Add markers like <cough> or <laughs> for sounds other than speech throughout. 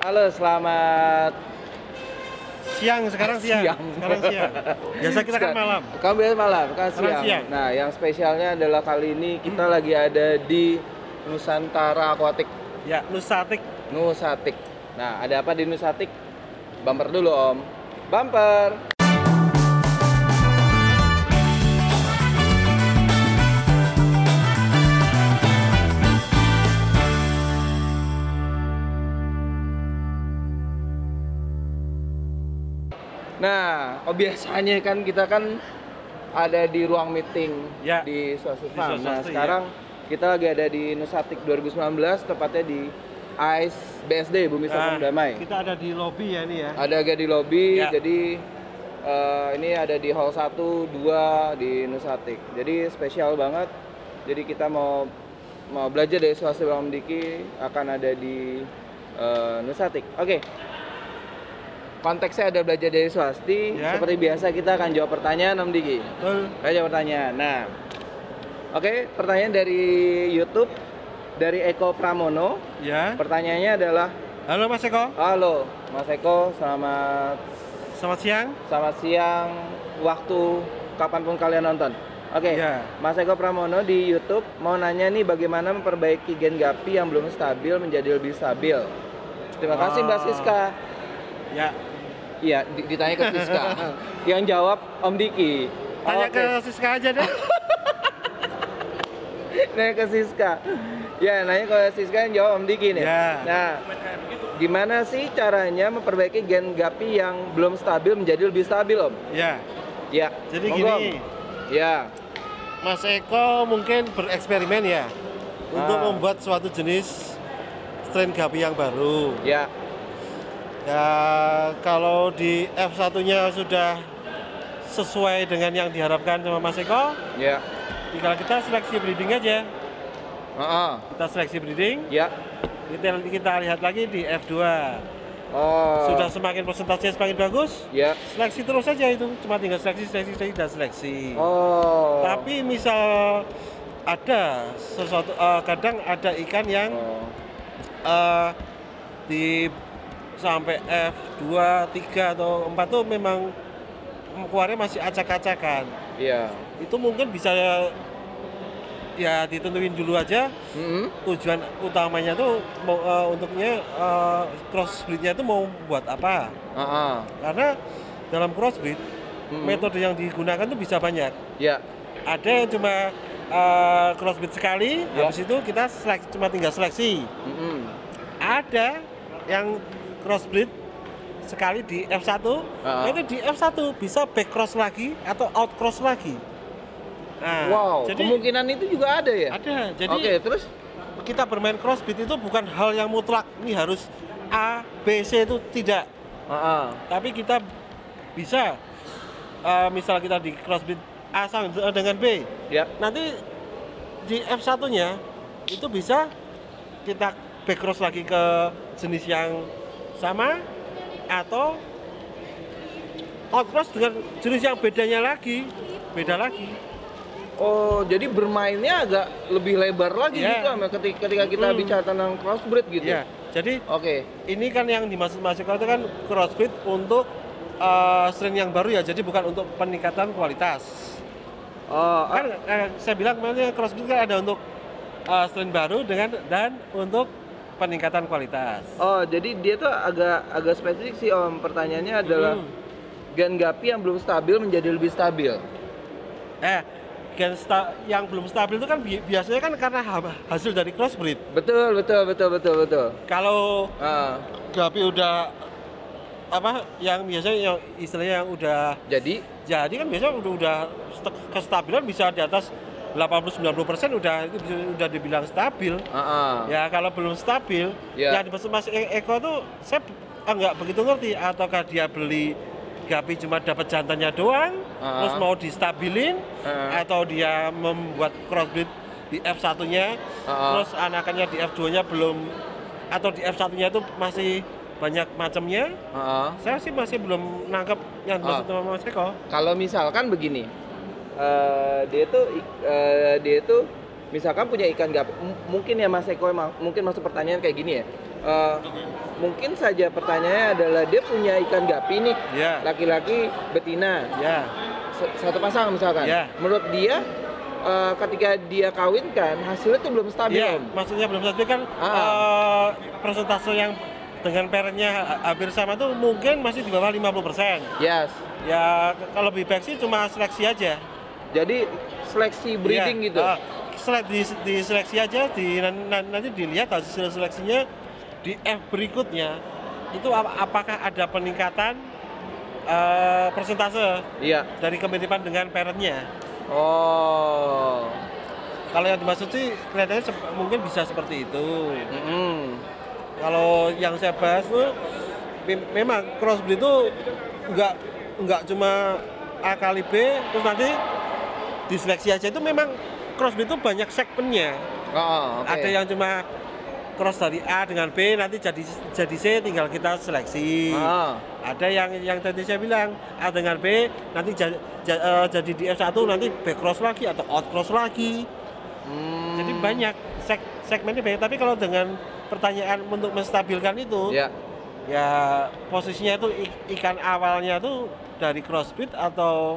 Halo, selamat Siang, sekarang <laughs> siang. Siang. Sekarang siang. Biasa kita kan malam. Kamu biasa malam, kan siang. siang. Nah, yang spesialnya adalah kali ini kita lagi ada di Nusantara Aquatic, Ya, Nusatik. Nusatik. Nah, ada apa di Nusatik? Bumper dulu, Om. Bumper. Nah, oh biasanya kan kita kan ada di ruang meeting Ya. di Suatu Di Farm. Nah, Swastika, ya. sekarang kita lagi ada di Nusatik 2019, tepatnya di AIS BSD Bumi Sambung Nah, Damai. Kita ada di lobby ya ini ya. Ada agak di lobby, Ya. jadi eh, ini ada di hall 1, 2 di Nusatik. Jadi spesial banget. Jadi kita mau mau belajar dari swasta Bang Diki akan ada di eh, Nusatik. Oke. Konteksnya ada belajar dari swasti. Ya. Seperti biasa kita akan jawab pertanyaan Om Diki. Betul. Kita jawab pertanyaan. Nah, oke pertanyaan dari YouTube dari Eko Pramono. Ya. Pertanyaannya adalah, Halo Mas Eko. halo Mas Eko, selamat Selamat siang. Selamat siang, waktu kapan pun kalian nonton. Oke, Ya. Mas Eko Pramono di YouTube mau nanya nih bagaimana memperbaiki gen gapi yang belum stabil menjadi lebih stabil. Terima kasih Mbak. Siska. Ya. Iya, di- ditanya ke Siska. <laughs> yang jawab Om Diki. Tanya Oke, ke Siska aja deh. <laughs> nanya ke Siska. Ya, nanya ke Siska yang jawab Om Diki nih. Ya. Nah, gimana sih caranya memperbaiki gen gapi yang belum stabil menjadi lebih stabil, Om? ya. Ya. Jadi monggo, gini, Om. Ya. Mas Eko mungkin bereksperimen ya untuk Ah. membuat suatu jenis strain gapi yang baru. Ya. Ya, kalau di F1-nya sudah sesuai dengan yang diharapkan sama Mas Eko, Ya. tinggal kita seleksi breeding aja. Heeh. Kita seleksi breeding, Ya. kita, kita lihat lagi di F2. Oh. Sudah semakin persentasenya semakin bagus, Ya. seleksi terus saja itu. Cuma tinggal seleksi, seleksi, seleksi, dan seleksi. Oh. Tapi misal ada sesuatu, eh, kadang ada ikan yang Oh. eh, di sampai F2, 3 atau 4 tuh memang keluarnya masih acak-acakan. Iya. Itu mungkin bisa ya ditentuin dulu aja Mm-mm. tujuan utamanya tuh mau eh, untuknya eh, crossbreednya itu mau buat apa? Heeh. Karena dalam crossbreed Mm-mm. metode yang digunakan tuh bisa banyak. Ya. Ada yang cuma eh, crossbreed sekali, Ya. habis itu kita selek, cuma tinggal seleksi. Mm-mm. Ada yang crossbreed sekali di F1, Ah. itu di F1 bisa back cross lagi atau out cross lagi. Nah, wow. jadi Kemungkinan itu juga ada ya. ada. Jadi Oke. Terus. kita bermain crossbreed itu bukan hal yang mutlak ini harus A, B, C itu tidak. Heeh. Tapi kita bisa eh, misal kita di crossbreed A sama dengan B, Ya. nanti di F1-nya itu bisa kita back cross lagi ke jenis yang sama atau out cross dengan jenis yang bedanya lagi, beda lagi. Oh, jadi bermainnya agak lebih lebar lagi Ya. gitu ketika, ketika kita Mm-mm. bicara tentang crossbreed gitu. Ya, jadi Oke. ini kan yang dimaksud Mas Eko itu kan crossbreed untuk eh, strain yang baru ya, jadi bukan untuk peningkatan kualitas. Oh, Kan eh, saya bilang kemarin crossbreed kan ada untuk eh, strain baru dengan dan untuk peningkatan kualitas. oh, jadi dia tuh agak agak spesifik sih Om. Pertanyaannya adalah Hmm. gen gapi yang belum stabil menjadi lebih stabil. Eh, gen sta- yang belum stabil itu kan bi- biasanya kan karena ha- hasil dari crossbreed. Betul, betul, betul, betul, betul. Kalau Ah, gapi udah apa yang biasanya yang istilahnya yang udah jadi jadi kan biasanya udah udah st- kestabilan bisa di atas 80-90% udah udah dibilang stabil. ah. Ya kalau belum stabil, Ya. yang dimaksud Mas E- Eko tuh saya ah, nggak begitu ngerti ataukah dia beli gapi cuma dapat jantannya doang, Ah. terus mau distabilin, Ah. atau dia membuat crossbreed di F1-nya, Ah. terus anakannya di F2-nya belum, atau di F1-nya itu masih banyak macamnya. ah. Saya sih masih belum nangkep yang dimaksud sama Mas Eko. Kalau misalkan begini, eh, dia tuh eh, dia tuh misalkan punya ikan gapi, M- mungkin ya Mas Eko emang mungkin masuk pertanyaan kayak gini ya. Eh, mungkin saja pertanyaannya adalah dia punya ikan gapi nih, Ya. laki-laki betina, Ya. S- satu pasang misalkan. Ya. Menurut dia eh, ketika dia kawinkan hasilnya tuh belum stabil. Iya, Om. maksudnya belum stabil kan Ah. eh, persentase yang dengan parentnya ha- hampir sama tuh mungkin masih di bawah 50%. Yes. Ya kalau lebih baik sih cuma seleksi aja. Jadi seleksi breeding Iya, gitu. ah, selek di, di seleksi aja di nan- nan- nanti dilihat hasil seleksinya di F berikutnya itu ap- apakah ada peningkatan eh, persentase Iya. dari kemiripan dengan parentnya. Oh. Kalau yang dimaksud sih kelihatannya mungkin bisa seperti itu. Mm-mm. Kalau yang saya bahas tuh mem- memang crossbreed itu nggak nggak cuma A kali B terus nanti diseleksi aja itu memang crossbreed itu banyak segmennya. Oh, oke. Ada yang cuma cross dari A dengan B nanti jadi jadi C tinggal kita seleksi. Ah. Ada yang yang tadi saya bilang A dengan B nanti jadi, jadi di F1 nanti B cross lagi atau out cross lagi. Hmm. Jadi banyak seg segmennya banyak tapi kalau dengan pertanyaan untuk menstabilkan itu Ya. ya posisinya itu ikan awalnya tuh dari crossbreed atau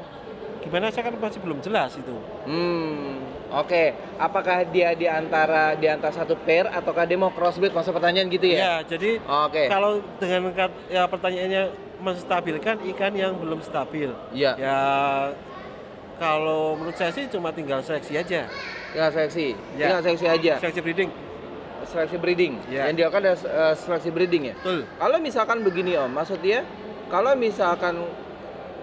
gimana saya kan masih belum jelas itu. Hmm. Oke, apakah dia di antara di antara satu pair ataukah dia mau crossbreed? Masa pertanyaan gitu ya? Ya, jadi Oke. kalau dengan ya pertanyaannya menstabilkan ikan yang belum stabil. Iya. Ya kalau menurut saya sih cuma tinggal seleksi aja. Tinggal seleksi. Ya. Tinggal seleksi aja. Seleksi breeding. Seleksi breeding. Ya. Yang dilakukan adalah eh, seleksi breeding ya. Betul. Kalau misalkan begini Om, maksudnya kalau misalkan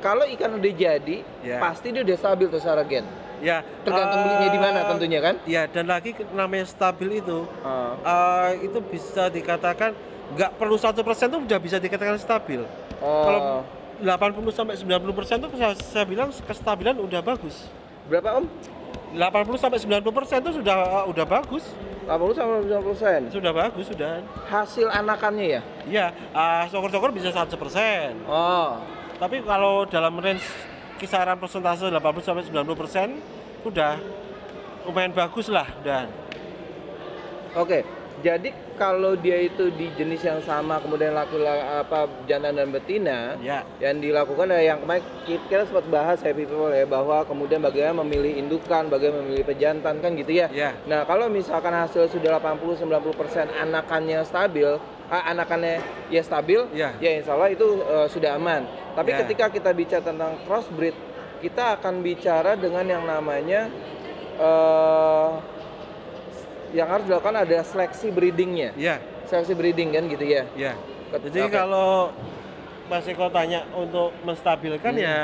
kalau ikan udah jadi, Ya. pasti dia udah stabil tuh secara gen. Ya, Tergantung eh, belinya di mana tentunya kan? Ya, dan lagi namanya stabil itu Ah. eh, itu bisa dikatakan nggak perlu satu persen tuh udah bisa dikatakan stabil. Oh, Kalau 80 sampai 90 persen tuh saya, saya bilang kestabilan udah bagus. berapa Om? 80 sampai 90 persen tuh sudah udah bagus, 80 sampai 90 persen. sudah bagus sudah. Hasil anakannya ya? Iya, ah, syukur-syukur bisa 100 persen. Oh, Tapi kalau dalam range kisaran persentase 80 sampai 90 persen udah lumayan bagus lah dan Oke, jadi kalau dia itu di jenis yang sama kemudian laki-laki apa jantan dan betina, ya yang dilakukan adalah yang kemarin kita sempat bahas happy people ya bahwa kemudian bagaimana memilih indukan, bagaimana memilih pejantan kan gitu ya. ya Nah, kalau misalkan hasil sudah 80-90% anakannya stabil, ah, anakannya ya stabil, Ya. ya insya Allah itu eh, sudah aman. Tapi Ya. ketika kita bicara tentang crossbreed, kita akan bicara dengan yang namanya eh, yang harus dilakukan ada seleksi breedingnya, ya seleksi breeding kan gitu ya. ya. Ket- Jadi oke. kalau Mas Eko tanya untuk menstabilkan Hmm. ya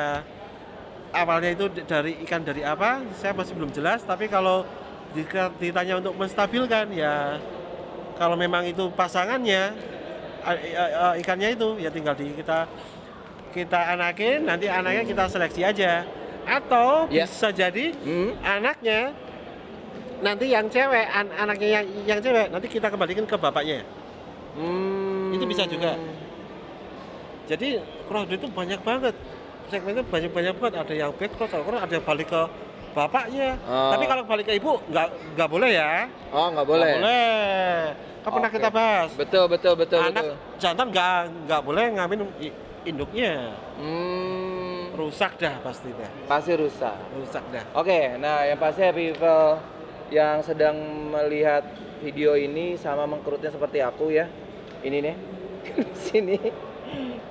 awalnya itu dari ikan dari apa saya masih belum jelas tapi kalau ditanya untuk menstabilkan ya kalau memang itu pasangannya ikannya itu ya tinggal di kita kita anakin nanti anaknya kita seleksi aja atau Ya. bisa jadi Hmm? anaknya nanti yang cewek an- anaknya yang yang cewek nanti kita kembalikan ke bapaknya Hmm. Itu bisa juga. jadi crossbreed itu banyak banget segmennya banyak banyak banget ada yang back cross ada yang balik ke bapaknya Oh. tapi kalau balik ke ibu nggak nggak boleh ya Oh, nggak boleh. Nggak boleh kan pernah Oke. kita bahas Betul, betul, betul, anak betul. jantan nggak nggak boleh ngambil i- induknya Hmm, rusak dah pasti dah pasti rusak. rusak dah Oke, nah yang pasti happy people yang sedang melihat video ini sama mengkerutnya seperti aku ya. Ini nih. <laughs> Sini.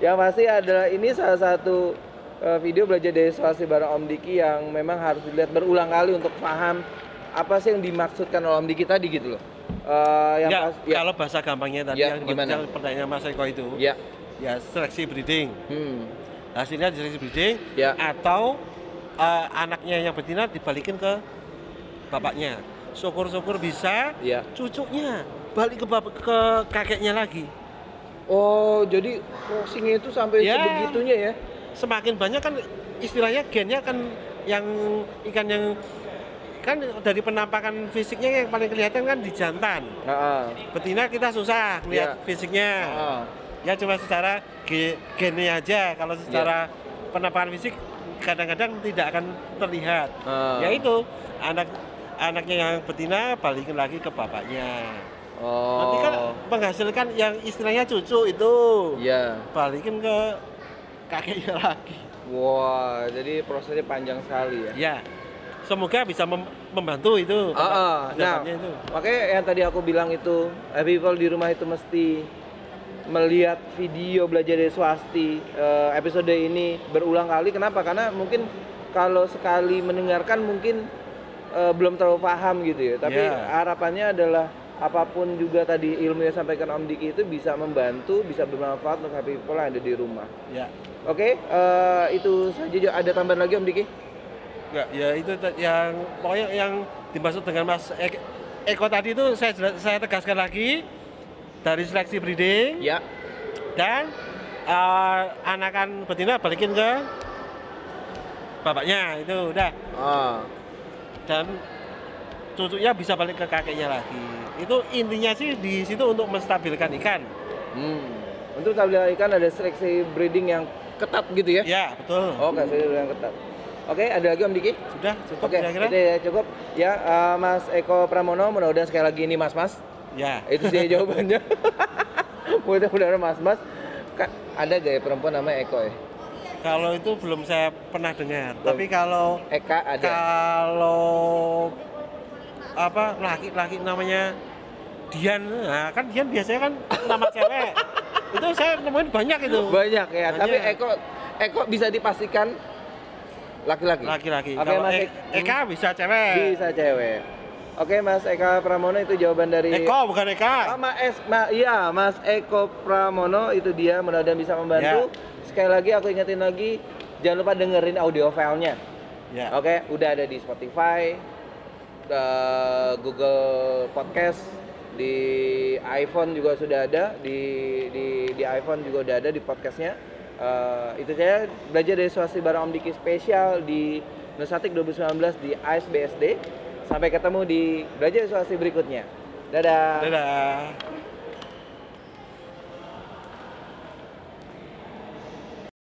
Yang pasti adalah ini salah satu eh, video belajar dari situasi bareng Om Diki yang memang harus dilihat berulang kali untuk paham apa sih yang dimaksudkan oleh Om Diki tadi gitu loh. Eh, yang Nggak, pas, ya, kalau bahasa gampangnya tadi Ya, yang, gimana? pertanyaan Mas Eko itu ya, ya seleksi breeding hmm, hasilnya seleksi breeding ya, atau eh, anaknya yang betina dibalikin ke bapaknya syukur-syukur bisa ya. cucunya balik ke bap- ke kakeknya lagi Oh, jadi crossingnya itu sampai Ya. sebegitunya ya? semakin banyak kan istilahnya gennya kan yang ikan yang kan dari penampakan fisiknya yang paling kelihatan kan di jantan Ah, betina kita susah lihat Ya. fisiknya ah. ya cuma secara ge- gennya aja kalau secara penampakan fisik kadang-kadang tidak akan terlihat Ah. ya itu anak anaknya yang betina balikin lagi ke bapaknya Oh. Nanti kan menghasilkan yang istilahnya cucu itu Iya. balikin ke kakeknya lagi. Wah, jadi prosesnya panjang sekali ya. Ya, semoga bisa mem- membantu itu. Ah, ah. nah, itu. makanya yang tadi aku bilang itu, people di rumah itu mesti melihat video belajar dari swasti eh, episode ini berulang kali. Kenapa? Karena mungkin kalau sekali mendengarkan mungkin eh, belum terlalu paham gitu ya. Tapi Ya. harapannya adalah apa pun juga tadi ilmu yang sampaikan Om Diki itu bisa membantu, bisa bermanfaat untuk happy people yang ada di rumah. Ya, Oke, eh, itu saja. Ada tambahan lagi Om Diki? ya, ya itu yang pokoknya yang dimaksud dengan Mas Ek- Eko tadi itu saya saya tegaskan lagi dari seleksi breeding Ya. dan eh, anakan betina balikin ke bapaknya itu udah Ah. Dan cucunya bisa balik ke kakeknya lagi. Itu intinya sih di situ untuk menstabilkan ikan. Hmm. Untuk tabel ikan ada seleksi breeding yang ketat gitu ya? Ya, betul. Oke, seleksi yang ketat. Oke, ada lagi Om Diki? Sudah cukup Oke, kira-kira? ya cukup. Ya, eh, Mas Eko Pramono, mudah-mudahan sekali lagi ini Mas-Mas. Ya. Itu sih jawabannya. <laughs> mudah-mudahan Mas-Mas. Ada gak ya perempuan namanya Eko ya? Kalau itu belum saya pernah dengar. Belum. Tapi kalau Eka ada. kalau apa laki-laki namanya Dian, nah kan Dian biasanya kan nama cewek. <laughs> itu saya nemuin banyak itu. Banyak ya, Banyak. tapi Eko Eko bisa dipastikan laki-laki. Laki-laki. Oke, Kalau Mas E- Ek- Eka bisa cewek. Bisa cewek. Oke, Mas Eka Pramono itu jawaban dari Eko bukan Eka. Ah, Mas, Ma, iya, Mas Eko Pramono itu dia mudah-mudahan bisa membantu. Sekali lagi aku ingetin lagi, jangan lupa dengerin audio filenya. Ya. Oke, udah ada di Spotify, eh, Google Podcast, di iPhone juga sudah ada, di di di iPhone juga udah ada di podcastnya. Eh, itu saya belajar dari Swasti bareng Om Diki spesial di Nusatik 2019 di ASBSD. Sampai ketemu di belajar Swasti berikutnya. Dadah. Dadah.